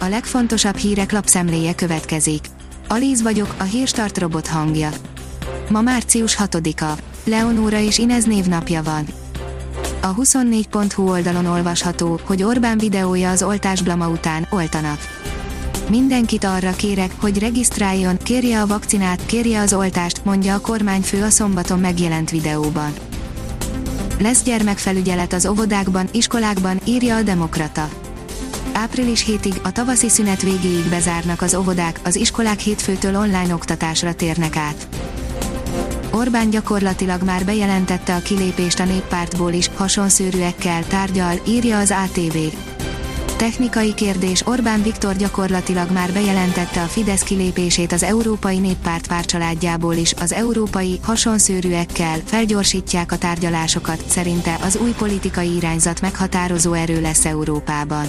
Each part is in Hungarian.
a legfontosabb hírek lapszemléje következik. Alíz vagyok, a hírstart robot hangja. Ma március 6-a. Leonóra és Inez névnapja van. A 24.hu oldalon olvasható, hogy Orbán videója az oltásblama után oltanak. Mindenkit arra kérek, hogy regisztráljon, kérje a vakcinát, kérje az oltást, mondja a kormányfő a szombaton megjelent videóban. Lesz gyermekfelügyelet az óvodákban, iskolákban, írja a Demokrata. Április hétig, a tavaszi szünet végéig bezárnak az óvodák, az iskolák hétfőtől online oktatásra térnek át. Orbán gyakorlatilag már bejelentette a kilépést a néppártból is, hasonszőrűekkel tárgyal, írja az ATV. Technikai kérdés Orbán Viktor gyakorlatilag már bejelentette a Fidesz kilépését az Európai Néppárt párcsaládjából is, az európai, hasonszőrűekkel felgyorsítják a tárgyalásokat, szerinte az új politikai irányzat meghatározó erő lesz Európában.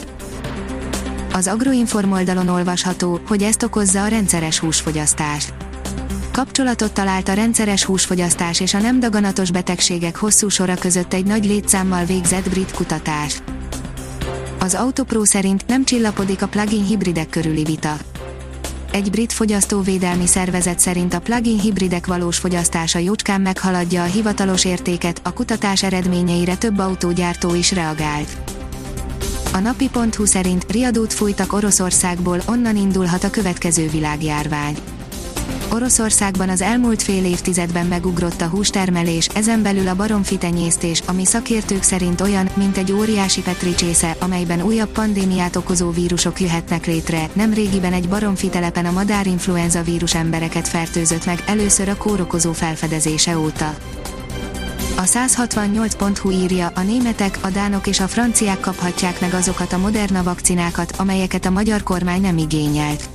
Az Agroinform oldalon olvasható, hogy ezt okozza a rendszeres húsfogyasztás. Kapcsolatot talált a rendszeres húsfogyasztás és a nem daganatos betegségek hosszú sora között egy nagy létszámmal végzett brit kutatás. Az Autopro szerint nem csillapodik a plug-in hibridek körüli vita. Egy brit fogyasztóvédelmi szervezet szerint a plug-in hibridek valós fogyasztása jócskán meghaladja a hivatalos értéket, a kutatás eredményeire több autógyártó is reagált. A napi.hu szerint riadót fújtak Oroszországból, onnan indulhat a következő világjárvány. Oroszországban az elmúlt fél évtizedben megugrott a hústermelés, ezen belül a baromfitenyésztés, ami szakértők szerint olyan, mint egy óriási petricsésze, amelyben újabb pandémiát okozó vírusok jöhetnek létre. Nem régiben egy baromfitelepen a madárinfluenza vírus embereket fertőzött meg, először a kórokozó felfedezése óta. A 168.hu írja, a németek, a dánok és a franciák kaphatják meg azokat a Moderna vakcinákat, amelyeket a magyar kormány nem igényelt.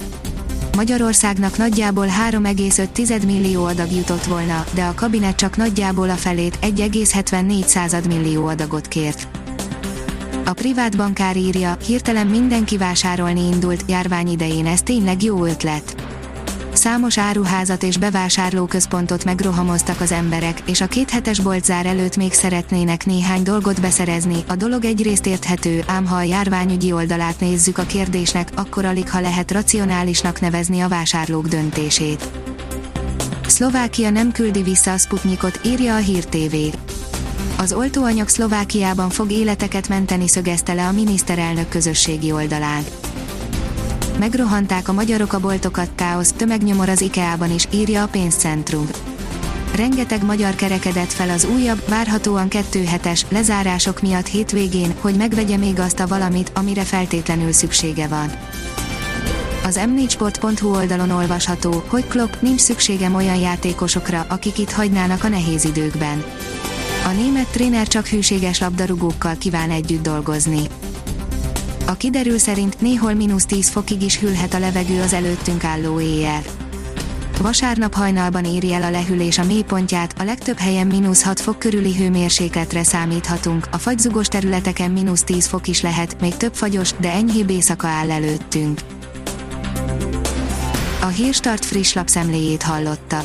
Magyarországnak nagyjából 3,5 millió adag jutott volna, de a kabinet csak nagyjából a felét, 1,74 millió adagot kért. A privát bankár írja, hirtelen mindenki vásárolni indult, járvány idején ez tényleg jó ötlet. Számos áruházat és bevásárlóközpontot megrohamoztak az emberek, és a kéthetes boltzár előtt még szeretnének néhány dolgot beszerezni. A dolog egyrészt érthető, ám ha a járványügyi oldalát nézzük a kérdésnek, akkor alig ha lehet racionálisnak nevezni a vásárlók döntését. Szlovákia nem küldi vissza a Sputnikot, írja a Hír TV. Az oltóanyag Szlovákiában fog életeket menteni szögezte le a miniszterelnök közösségi oldalán. Megrohanták a magyarok a boltokat, káosz, tömegnyomor az IKEA-ban is, írja a pénzcentrum. Rengeteg magyar kerekedett fel az újabb, várhatóan kettő hetes lezárások miatt hétvégén, hogy megvegye még azt a valamit, amire feltétlenül szüksége van. Az m4sport.hu oldalon olvasható, hogy Klopp nincs szükségem olyan játékosokra, akik itt hagynának a nehéz időkben. A német tréner csak hűséges labdarúgókkal kíván együtt dolgozni. A kiderül szerint néhol mínusz 10 fokig is hűlhet a levegő az előttünk álló éjjel. Vasárnap hajnalban éri el a lehűlés a mélypontját, a legtöbb helyen mínusz 6 fok körüli hőmérsékletre számíthatunk, a fagyzugos területeken mínusz 10 fok is lehet, még több fagyos, de enyhébb éjszaka áll előttünk. A Hírstart friss lapszemléjét hallotta.